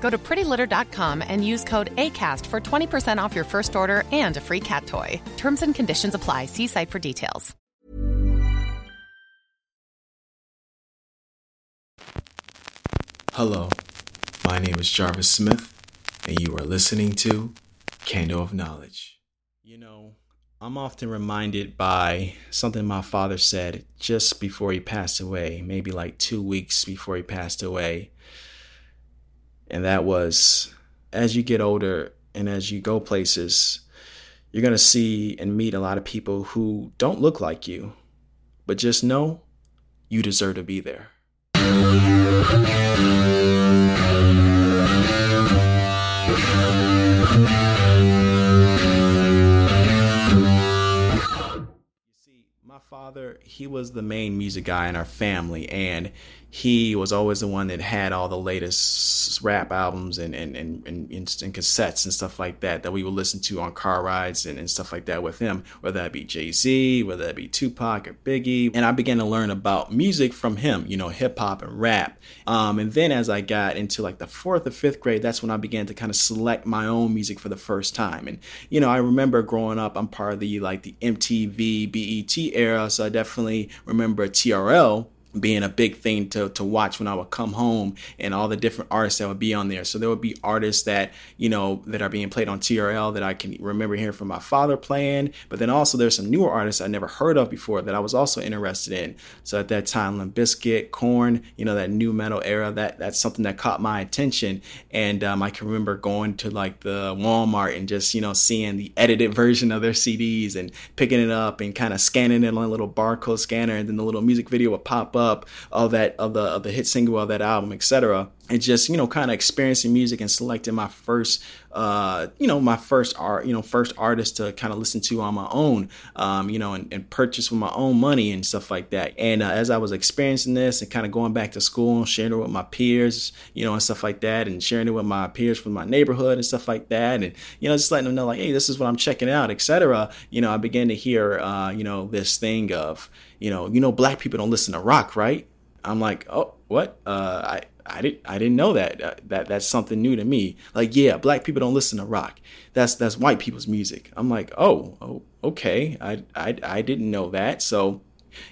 Go to prettylitter.com and use code ACAST for 20% off your first order and a free cat toy. Terms and conditions apply. See site for details. Hello, my name is Jarvis Smith, and you are listening to Candle of Knowledge. You know, I'm often reminded by something my father said just before he passed away, maybe like two weeks before he passed away. And that was as you get older and as you go places, you're going to see and meet a lot of people who don't look like you, but just know you deserve to be there. See, my father, he was the main music guy in our family, and he was always the one that had all the latest rap albums and and, and, and, and cassettes and stuff like that that we would listen to on car rides and, and stuff like that with him, whether that be Jay Z, whether that be Tupac or Biggie. And I began to learn about music from him, you know, hip hop and rap. Um, and then as I got into like the fourth or fifth grade, that's when I began to kind of select my own music for the first time. And, you know, I remember growing up, I'm part of the like the MTV, BET era. So I definitely remember TRL being a big thing to, to watch when I would come home and all the different artists that would be on there. So there would be artists that, you know, that are being played on TRL that I can remember hearing from my father playing. But then also there's some newer artists I never heard of before that I was also interested in. So at that time, Limp Bizkit, Korn, you know, that nu metal era, that that's something that caught my attention. And um, I can remember going to like the Walmart and just, you know, seeing the edited version of their CDs and picking it up and kind of scanning it on a little barcode scanner. And then the little music video would pop up up of that of the of the hit single of that album, etc. And just you know, kind of experiencing music and selecting my first, uh, you know, my first art, you know, first artist to kind of listen to on my own, um, you know, and, and, purchase with my own money and stuff like that. And uh, as I was experiencing this and kind of going back to school, and sharing it with my peers, you know, and stuff like that, and sharing it with my peers from my neighborhood and stuff like that, and you know, just letting them know like, hey, this is what I'm checking out, etc. You know, I began to hear, uh, you know, this thing of, you know, you know, black people don't listen to rock, right? I'm like, oh, what? Uh, I I didn't I didn't know that. Uh, that that's something new to me. Like, yeah, black people don't listen to rock. That's that's white people's music. I'm like, oh, oh, okay. I I I didn't know that. So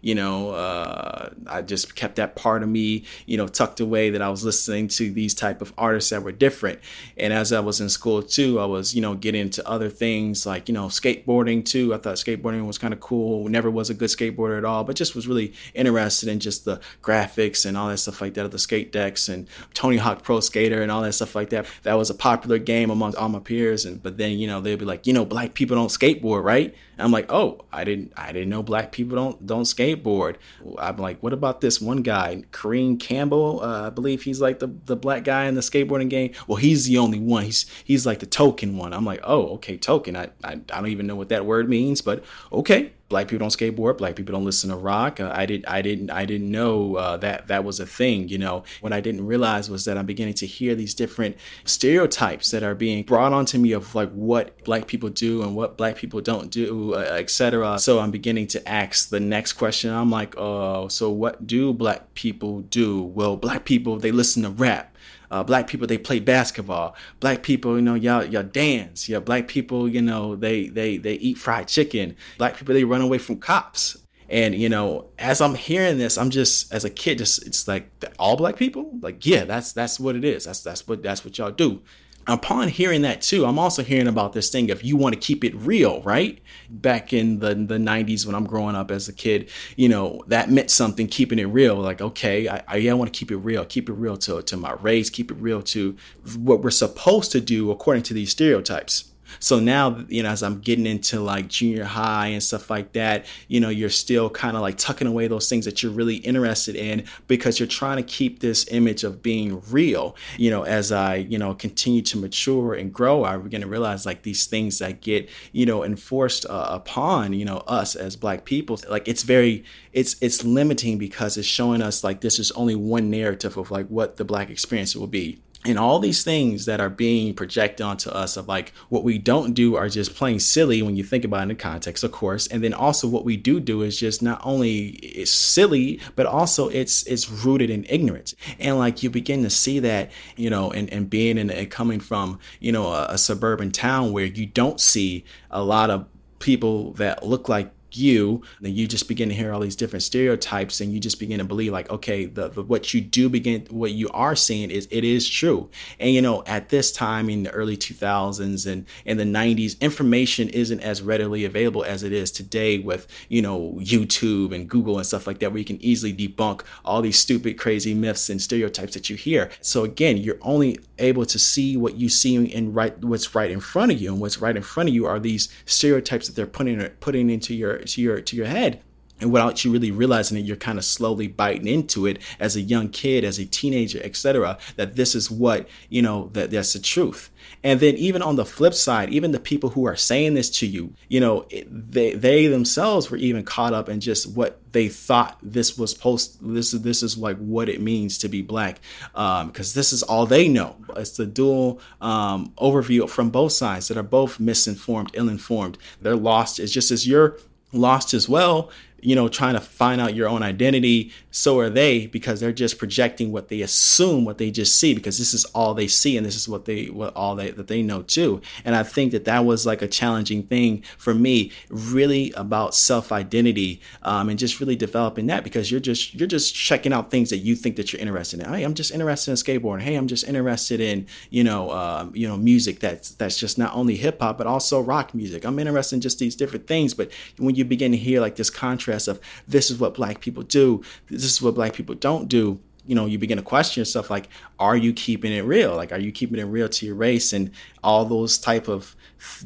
you know, uh, I just kept that part of me, you know, tucked away that I was listening to these type of artists that were different. And as I was in school too, I was, you know, getting into other things like, you know, skateboarding too. I thought skateboarding was kind of cool. Never was a good skateboarder at all, but just was really interested in just the graphics and all that stuff like that of the skate decks and Tony Hawk Pro Skater and all that stuff like that. That was a popular game among all my peers. And but then, you know, they'd be like, you know, black people don't skateboard, right? And I'm like, oh, I didn't I didn't know black people don't don't skateboard. I'm like, what about this one guy, Kareem Campbell? Uh, I believe he's like the, the black guy in the skateboarding game. Well, he's the only one. He's he's like the token one. I'm like, oh, okay, token. I, I, I don't even know what that word means, but okay black people don't skateboard black people don't listen to rock. Uh, i did i didn't i didn't know uh, that that was a thing you know. What i didn't realize was that i'm beginning to hear these different stereotypes that are being brought onto me of like what black people do and what black people don't do uh, etc so i'm beginning to ask the next question. I'm like oh so what do black people do? Well black people they listen to rap uh, black people they play basketball. Black people, you know, y'all y'all dance. Yeah, black people, you know, they they they eat fried chicken. Black people they run away from cops. And you know, as I'm hearing this, I'm just as a kid, just it's like all black people. Like, yeah, that's that's what it is. That's that's what that's what y'all do. Upon hearing that too, I'm also hearing about this thing of you want to keep it real, right? Back in the the 90s when I'm growing up as a kid, you know, that meant something keeping it real. Like, okay, I, I, I want to keep it real, keep it real to, to my race, keep it real to what we're supposed to do according to these stereotypes. So now, you know, as I'm getting into like junior high and stuff like that, you know, you're still kind of like tucking away those things that you're really interested in because you're trying to keep this image of being real. You know, as I, you know, continue to mature and grow, I begin to realize like these things that get, you know, enforced uh, upon, you know, us as black people, like it's very, it's, it's limiting because it's showing us like this is only one narrative of like what the black experience will be and all these things that are being projected onto us of like what we don't do are just plain silly when you think about it in the context of course. And then also what we do do is just not only is silly but also it's it's rooted in ignorance. And like you begin to see that you know and, and being in and coming from you know a, a suburban town where you don't see a lot of people that look like you then you just begin to hear all these different stereotypes and you just begin to believe like okay the, the, what you do begin what you are seeing is it is true. And you know at this time in the early 2000s and in the 90s information isn't as readily available as it is today with you know youtube and google and stuff like that where you can easily debunk all these stupid crazy myths and stereotypes that you hear. So again you're only able to see what you see and right what's right in front of you and what's right in front of you are these stereotypes that they're putting putting into your to your to your head. And without you really realizing it you're kind of slowly biting into it as a young kid as a teenager etc that this is what you know that that's the truth. And then even on the flip side even the people who are saying this to you you know they they themselves were even caught up in just what they thought this was post this is this is like what it means to be black because um, this is all they know. It's the dual um, overview from both sides that are both misinformed ill-informed. They're lost. It's just as you're lost as well you know, trying to find out your own identity. So are they because they're just projecting what they assume, what they just see, because this is all they see and this is what they, what all they, that they know too. And I think that that was like a challenging thing for me, really about self identity um, and just really developing that because you're just, you're just checking out things that you think that you're interested in. Hey, I'm just interested in skateboarding. Hey, I'm just interested in, you know, um, you know, music that's, that's just not only hip hop, but also rock music. I'm interested in just these different things. But when you begin to hear like this contrast of this is what black people do, this is what black people don't do, you know, you begin to question yourself like, are you keeping it real? Like, are you keeping it real to your race and all those type of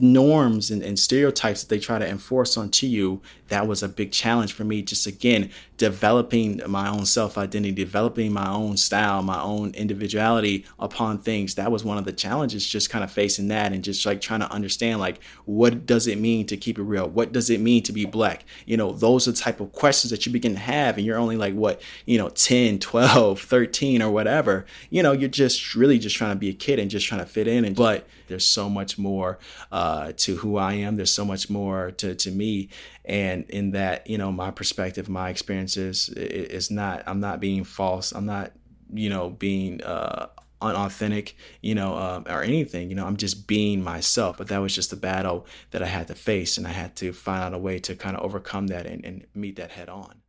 norms and, and, stereotypes that they try to enforce onto you, that was a big challenge for me. Just again, developing my own self identity, developing my own style, my own individuality upon things. That was one of the challenges, just kind of facing that and just like trying to understand, like, what does it mean to keep it real? What does it mean to be black? You know, those are type of questions that you begin to have. And you're only like, what, you know, 10, 12, 13, or whatever. You know, you're just really just trying to be a kid and just trying to fit in. And, but there's so much more uh, to who I am. There's so much more to, to me. And in that, you know, my perspective, my experiences is not, I'm not being false. I'm not, you know, being, uh, unauthentic, you know, um, or anything. You know, I'm just being myself. But that was just a battle that I had to face, and I had to find out a way to kind of overcome that and, and meet that head on.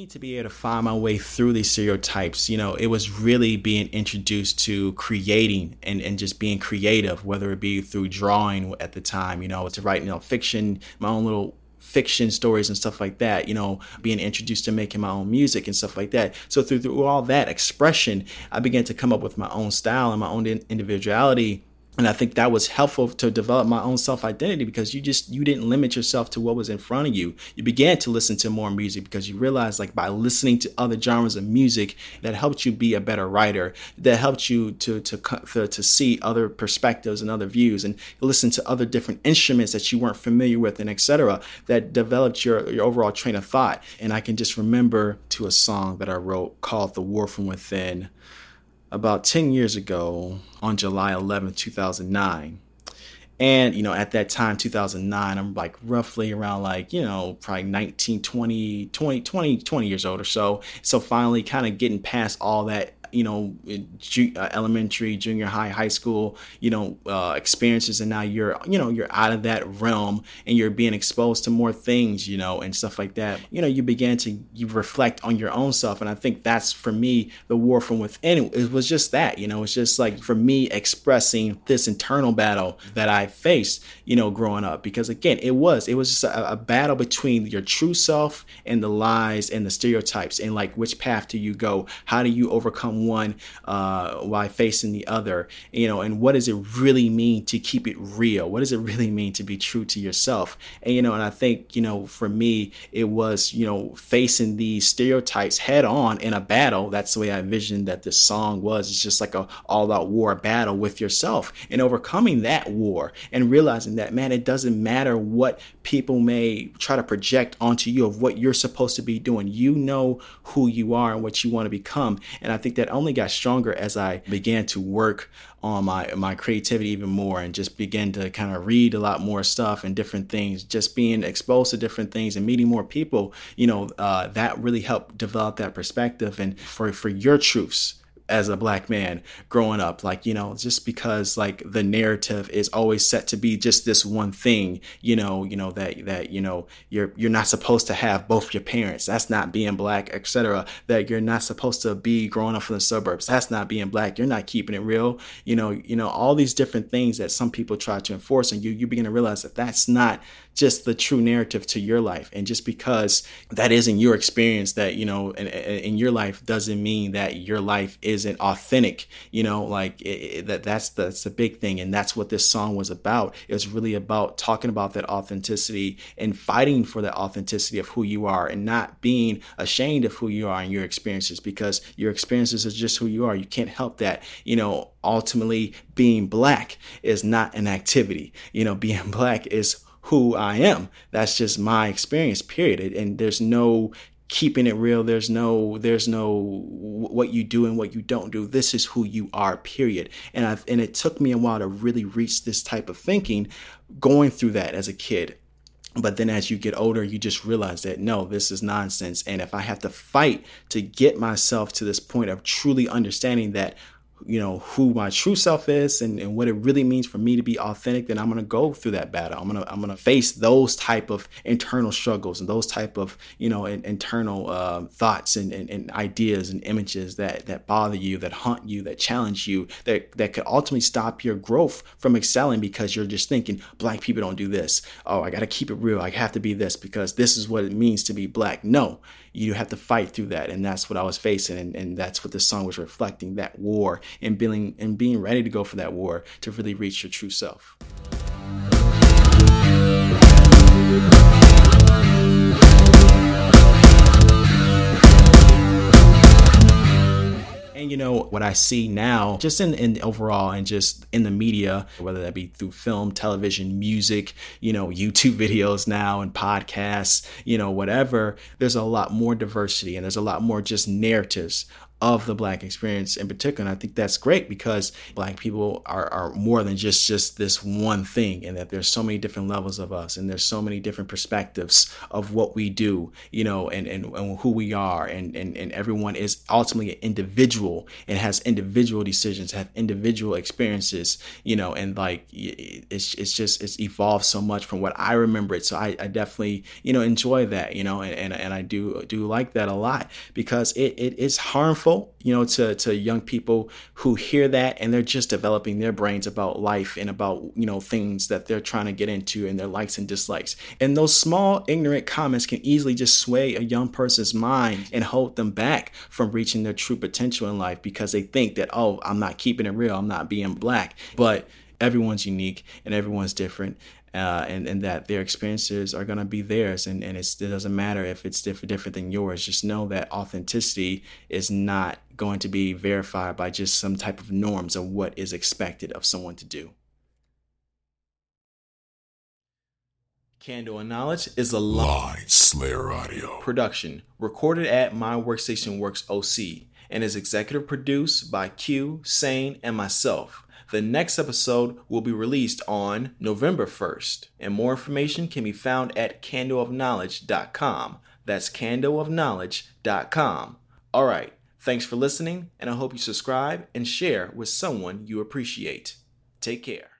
Me to be able to find my way through these stereotypes, you know, it was really being introduced to creating and, and just being creative, whether it be through drawing at the time, you know, to write, you know, fiction, my own little fiction stories and stuff like that, you know, being introduced to making my own music and stuff like that. So through, through all that expression, I began to come up with my own style and my own individuality and i think that was helpful to develop my own self identity because you just you didn't limit yourself to what was in front of you. You began to listen to more music because you realized like by listening to other genres of music that helped you be a better writer that helped you to to to, to see other perspectives and other views and listen to other different instruments that you weren't familiar with and etc that developed your your overall train of thought. And i can just remember to a song that i wrote called the war from within about 10 years ago on July 11th, 2009. And, you know, at that time, 2009, I'm like roughly around like, you know, probably 19, 20, 20, 20, 20 years old or so. So finally kind of getting past all that you know, uh, elementary, junior high, high school, you know, uh, experiences, and now you're, you know, you're out of that realm and you're being exposed to more things, you know, and stuff like that. You know, you began to you reflect on your own self, and I think that's for me the war from within. It was just that, you know, it's just like for me expressing this internal battle that I faced, you know, growing up, because again, it was it was just a, a battle between your true self and the lies and the stereotypes, and like which path do you go? How do you overcome one uh, while facing the other? You know, and what does it really mean to keep it real? What does it really mean to be true to yourself? And you know, and I think you know, for me, it was you know facing these stereotypes head on in a battle. That's the way I envisioned that this song was. It's just like a all-out war battle with yourself and overcoming that war and realizing that man, it doesn't matter what people may try to project onto you of what you're supposed to be doing. You know who you are and what you want to become. And I think that only got stronger as I began to work on my my creativity even more and just begin to kind of read a lot more stuff and different things. Just being exposed to different things and meeting more people you know uh, that really helped develop that perspective and for for your truths as a black man growing up like you know just because like the narrative is always set to be just this one thing you know you know that that you know you're you're not supposed to have both your parents. That's not being black etc that you're not supposed to be growing up in the suburbs. That's not being black. You're not keeping it real. You know you know all these different things that some people try to enforce and you you begin to realize that that's not just the true narrative to your life. And just because that isn't your experience that you know in, in your life doesn't mean that your life isn't authentic you know like it, it, that that's the, that's the big thing and that's what this song was about it was really about talking about that authenticity and fighting for that authenticity of who you are and not being ashamed of who you are and your experiences because your experiences is just who you are you can't help that you know ultimately being black is not an activity you know being black is who I am. That's just my experience, period. And there's no keeping it real. There's no, there's no what you do and what you don't do. This is who you are, period. And I and it took me a while to really reach this type of thinking going through that as a kid. But then as you get older, you just realize that no, this is nonsense. And if I have to fight to get myself to this point of truly understanding that you know who my true self is and, and what it really means for me to be authentic then i'm going to go through that battle. I'm going to i'm going to face those type of internal struggles and those type of you know in, internal uh, thoughts and, and, and, ideas and images that that bother you that haunt you that challenge you that that could ultimately stop your growth from excelling because you're just thinking black people don't do this. Oh i got to keep it real. I have to be this because this is what it means to be black. No you have to fight through that. And that's what i was facing. And, and that's what the song was reflecting that war and being and being ready to go for that war to really reach your true self and you know what I see now, just in, in overall and just in the media, whether that be through film, television, music, you know, YouTube videos now and podcasts, you know, whatever. There's a lot more diversity and there's a lot more just narratives of the black experience in particular. And I think that's great because black people are, are more than just just this one thing and that there's so many different levels of us and there's so many different perspectives of what we do, you know, and, and, and who we are and, and, and everyone is ultimately an individual and has individual decisions, have individual experiences, you know, and like it's it's just it's evolved so much from what I remember it. So I, I definitely, you know, enjoy that, you know, and, and, and I do do like that a lot because it, it is harmful you know, to, to young people who hear that and they're just developing their brains about life and about, you know, things that they're trying to get into and their likes and dislikes. And those small, ignorant comments can easily just sway a young person's mind and hold them back from reaching their true potential in life because they think that, oh, I'm not keeping it real, I'm not being black. But everyone's unique and everyone's different uh, and, and that their experiences are going to be theirs. And, and it doesn't matter if it's different, different than yours. Just know that authenticity is not going to be verified by just some type of norms of what is expected of someone to do. Candle and Knowledge is a live Slayer audio production recorded at My Workstation Works OC and is executive produced by Q, Sane, and myself. The next episode will be released on November 1st, and more information can be found at candleofknowledge.com. That's candleofknowledge.com. All right, Thanks for listening, and I hope you subscribe and share with someone you appreciate. Take care.